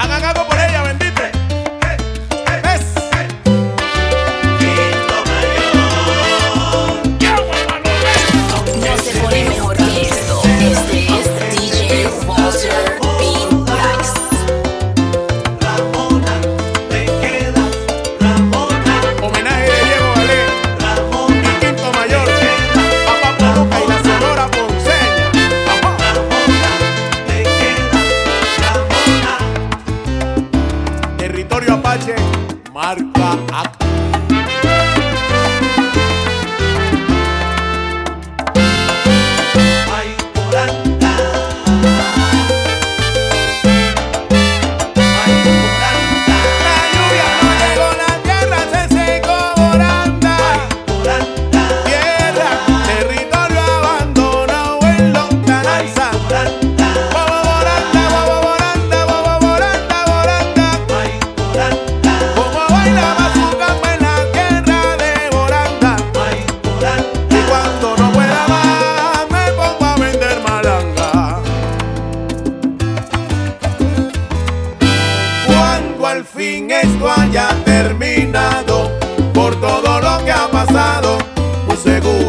Hagan algo por 되고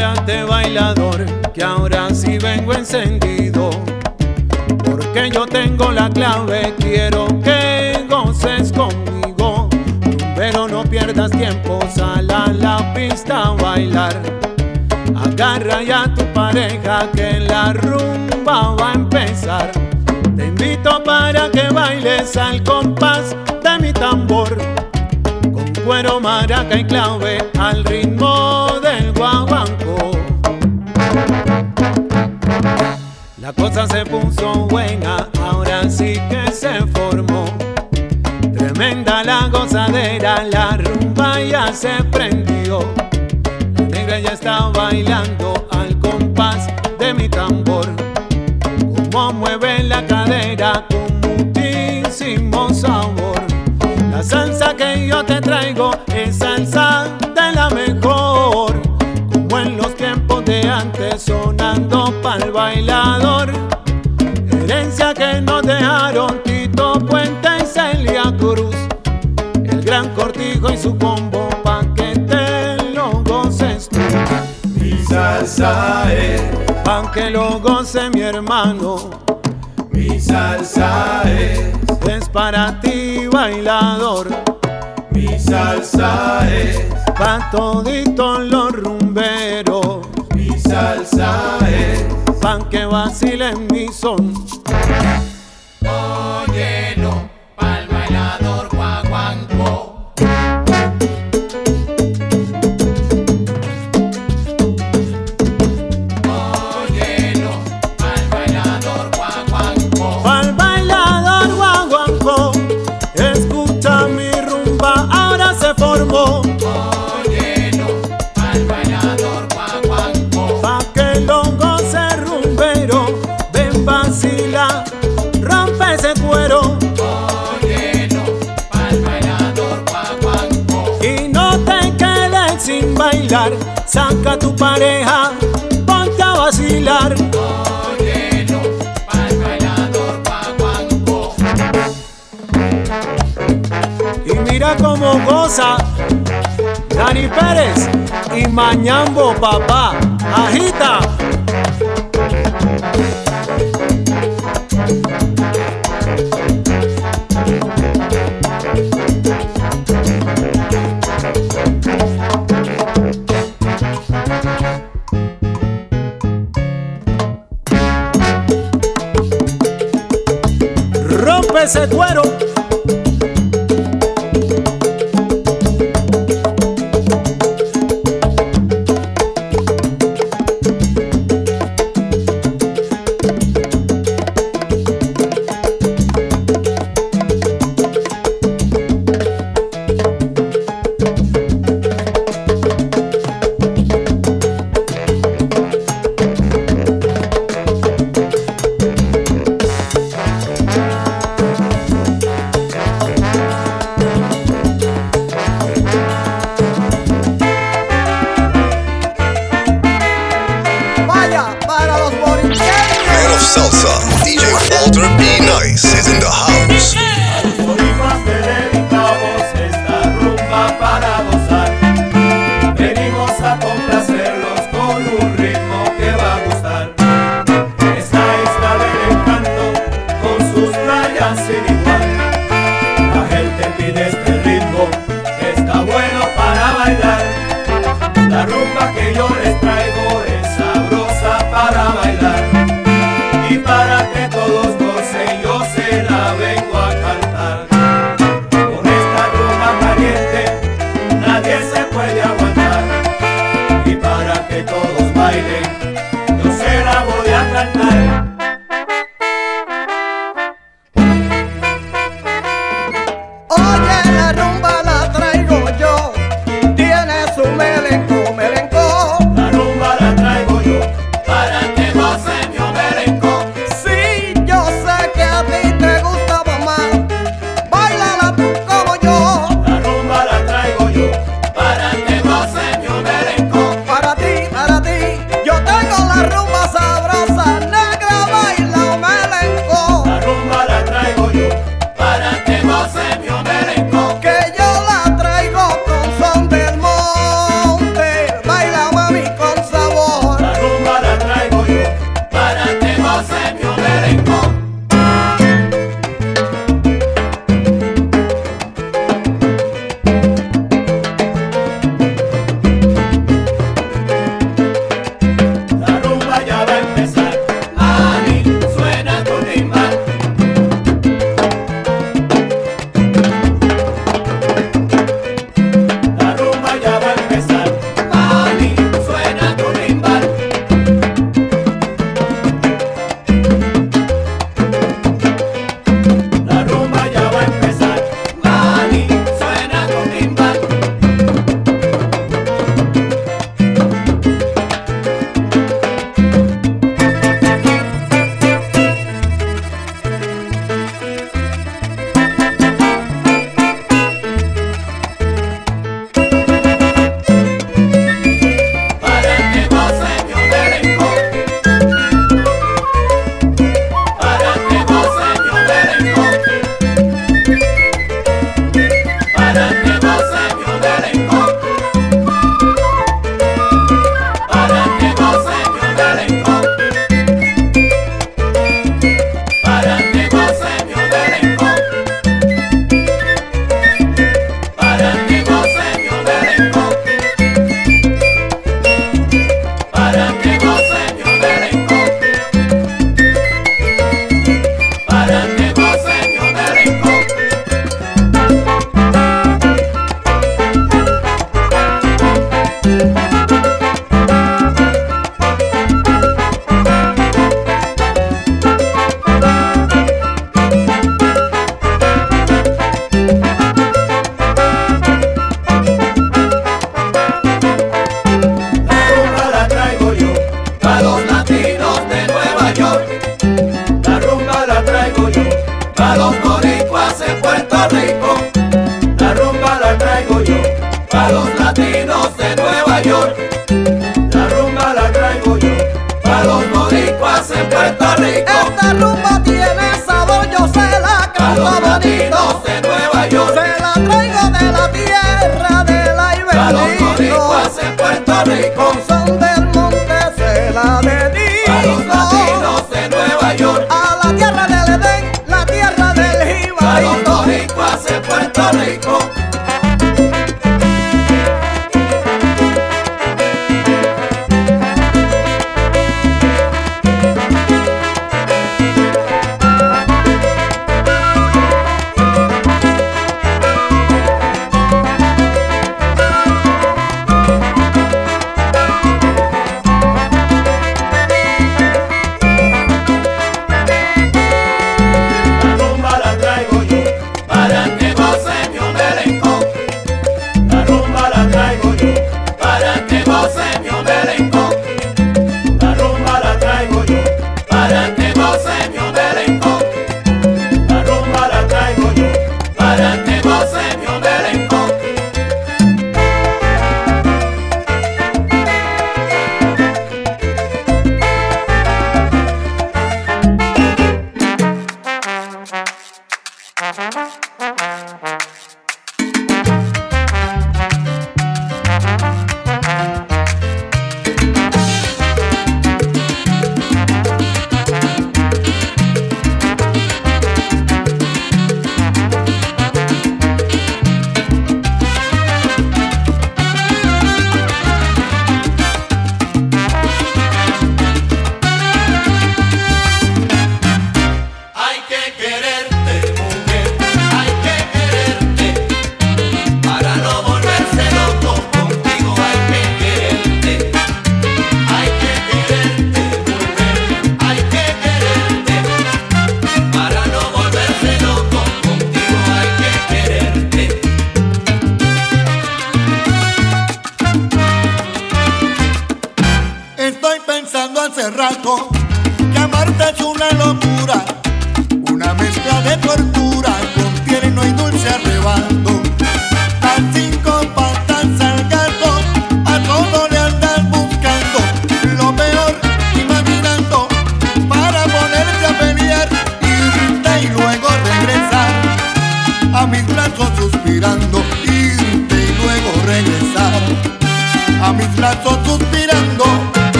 Prepárate bailador, que ahora sí vengo encendido. Porque yo tengo la clave, quiero que goces conmigo. Pero no pierdas tiempo, sal a la pista a bailar. Agarra ya a tu pareja que la rumba va a empezar. Te invito para que bailes al compás de mi tambor. Con cuero, maraca y clave al ritmo del guaguancó. La cosa se puso buena, ahora sí que se formó. Tremenda la gozadera, la rumba ya se prendió. La negra ya está bailando al compás de mi tambor. Como mueve la cadera con muchísimo sabor. La salsa que yo te traigo es salsa de la mejor. Como en los tiempos de antes sonando pa'l bailador nos dejaron Tito Puente y Celia Cruz. El gran cortijo y su combo pa' que te lo goces tú. Mi salsa eh. es. Pa' que lo goce mi hermano. Mi salsa es. Es para ti, bailador. Mi salsa es. Pa' toditos los rumberos. Mi salsa es pan que vacile mi son. pareja, ponte a vacilar. Y mira cómo goza Dani Pérez y Mañambo, papá. Agita. ese cuero.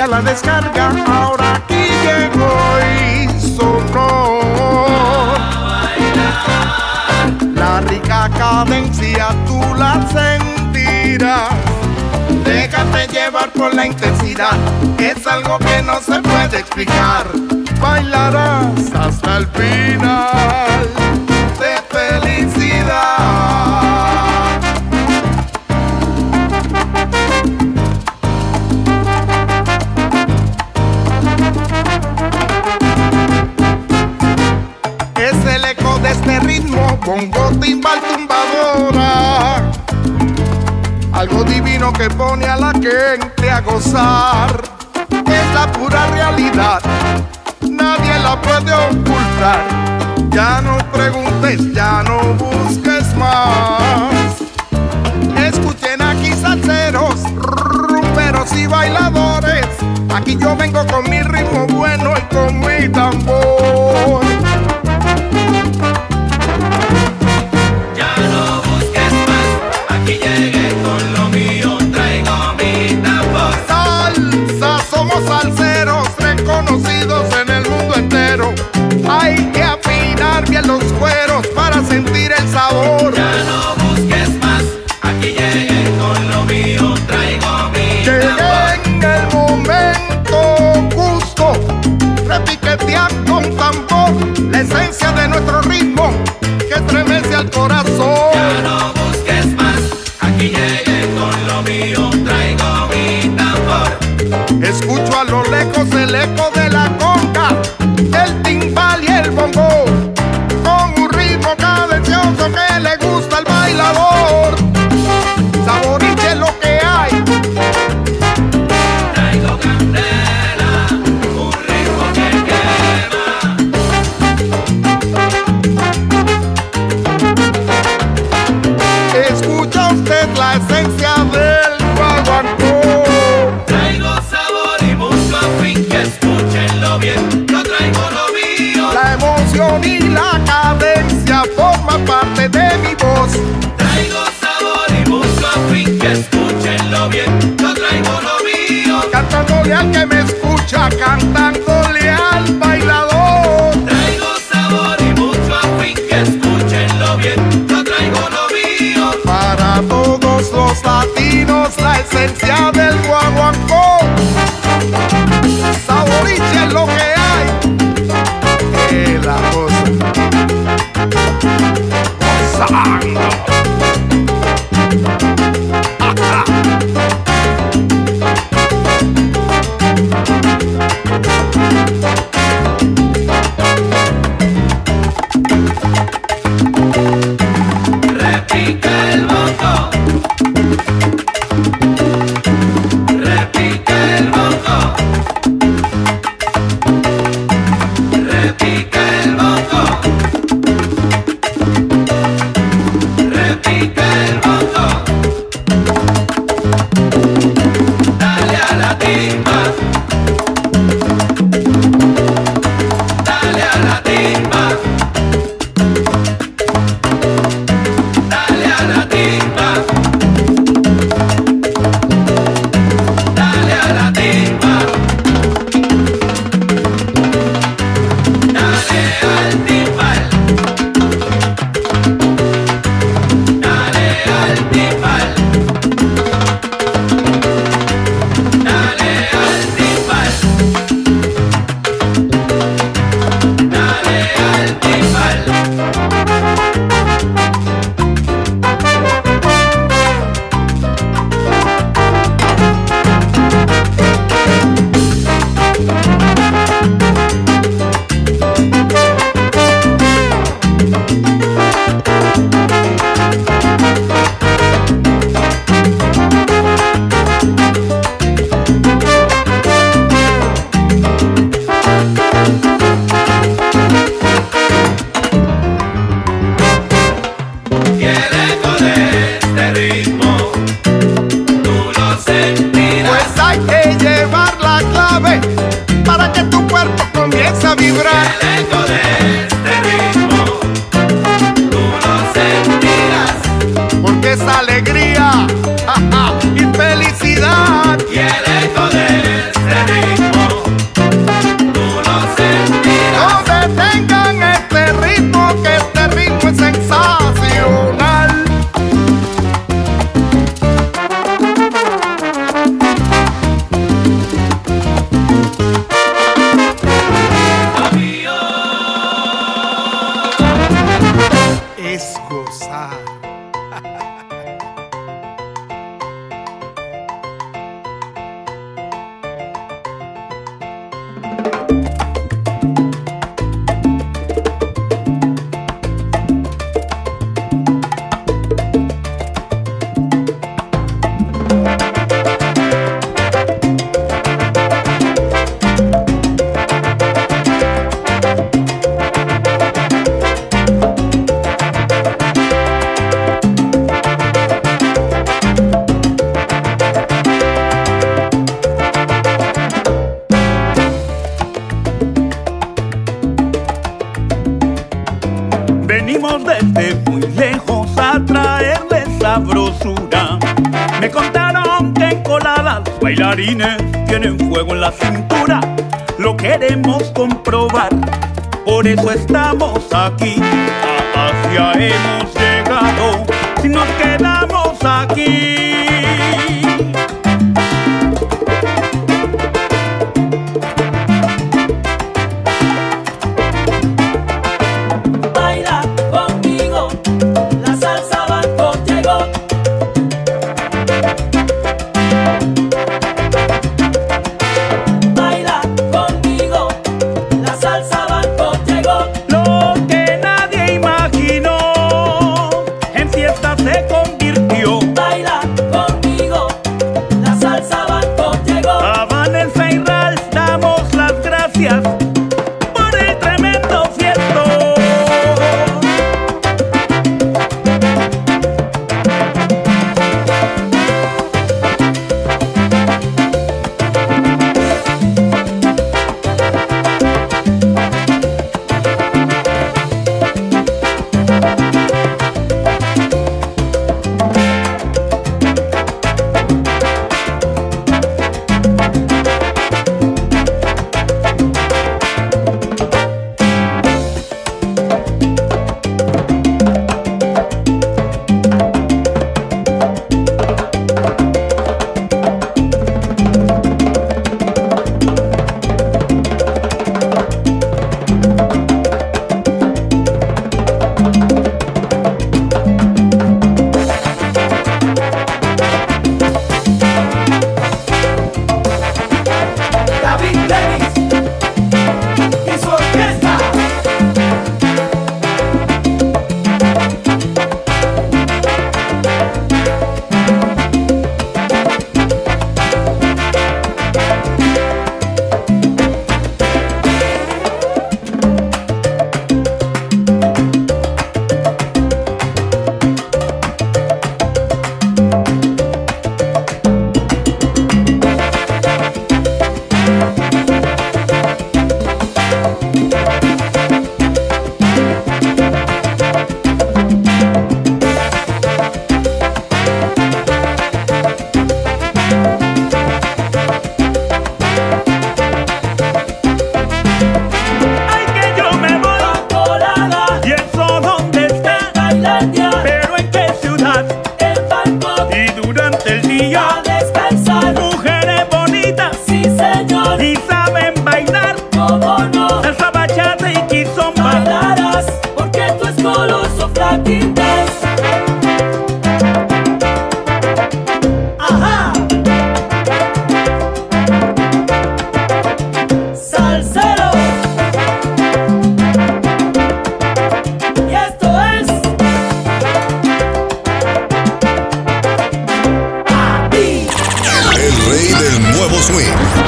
ya la descarga, ahora aquí llegó y sonó. La rica cadencia tú la sentirás. Déjate llevar por la intensidad, es algo que no se puede explicar. Bailarás hasta el final de felicidad. Pongo timbal tumbadora, algo divino que pone a la gente a gozar. Es la pura realidad, nadie la puede ocultar. Ya no preguntes, ya no busques más. Escuchen aquí salseros, rumberos y bailadores. Aquí yo vengo con mi ritmo bueno y con mi tambor. Salud. Ah. aquí, a hemos llegado, si nos quedamos aquí.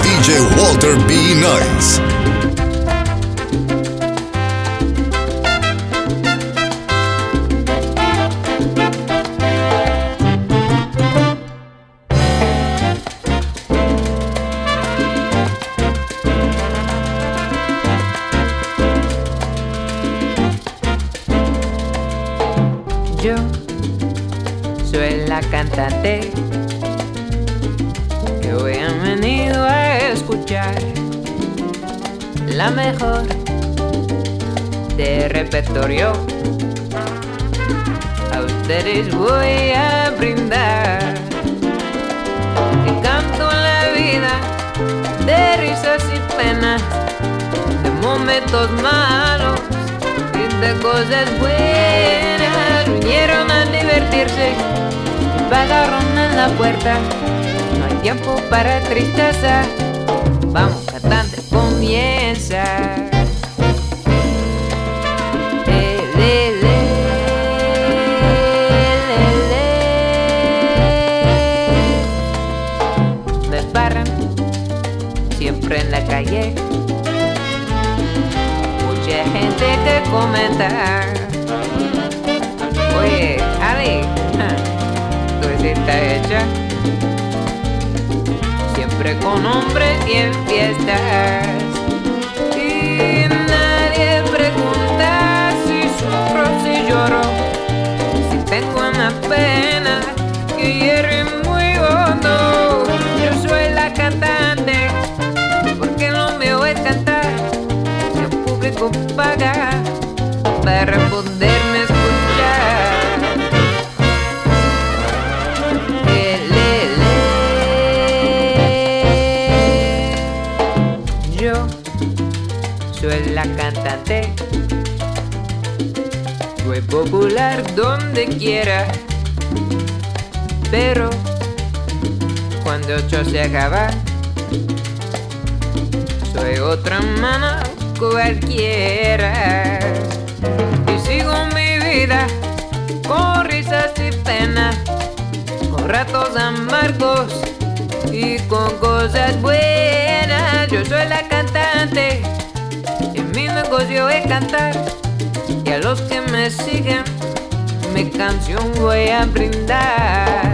DJ Walter B. Nice. A ustedes voy a brindar el canto a la vida de risas y penas, de momentos malos y de cosas buenas. Vinieron a divertirse, pagaron en la puerta. No hay tiempo para tristeza. Vamos, cantante, comienza. Mucha gente que comenta. Oye, Ale, tu está hecha. Siempre con hombres y en fiestas. debo para poderme escuchar? Eh. Yo soy la cantante, soy popular donde quiera, pero cuando yo se acaba soy otra mano cualquiera. Y sigo mi vida con risas y penas, con ratos amargos y con cosas buenas. Yo soy la cantante y mi negocio es cantar. Y a los que me siguen, mi canción voy a brindar.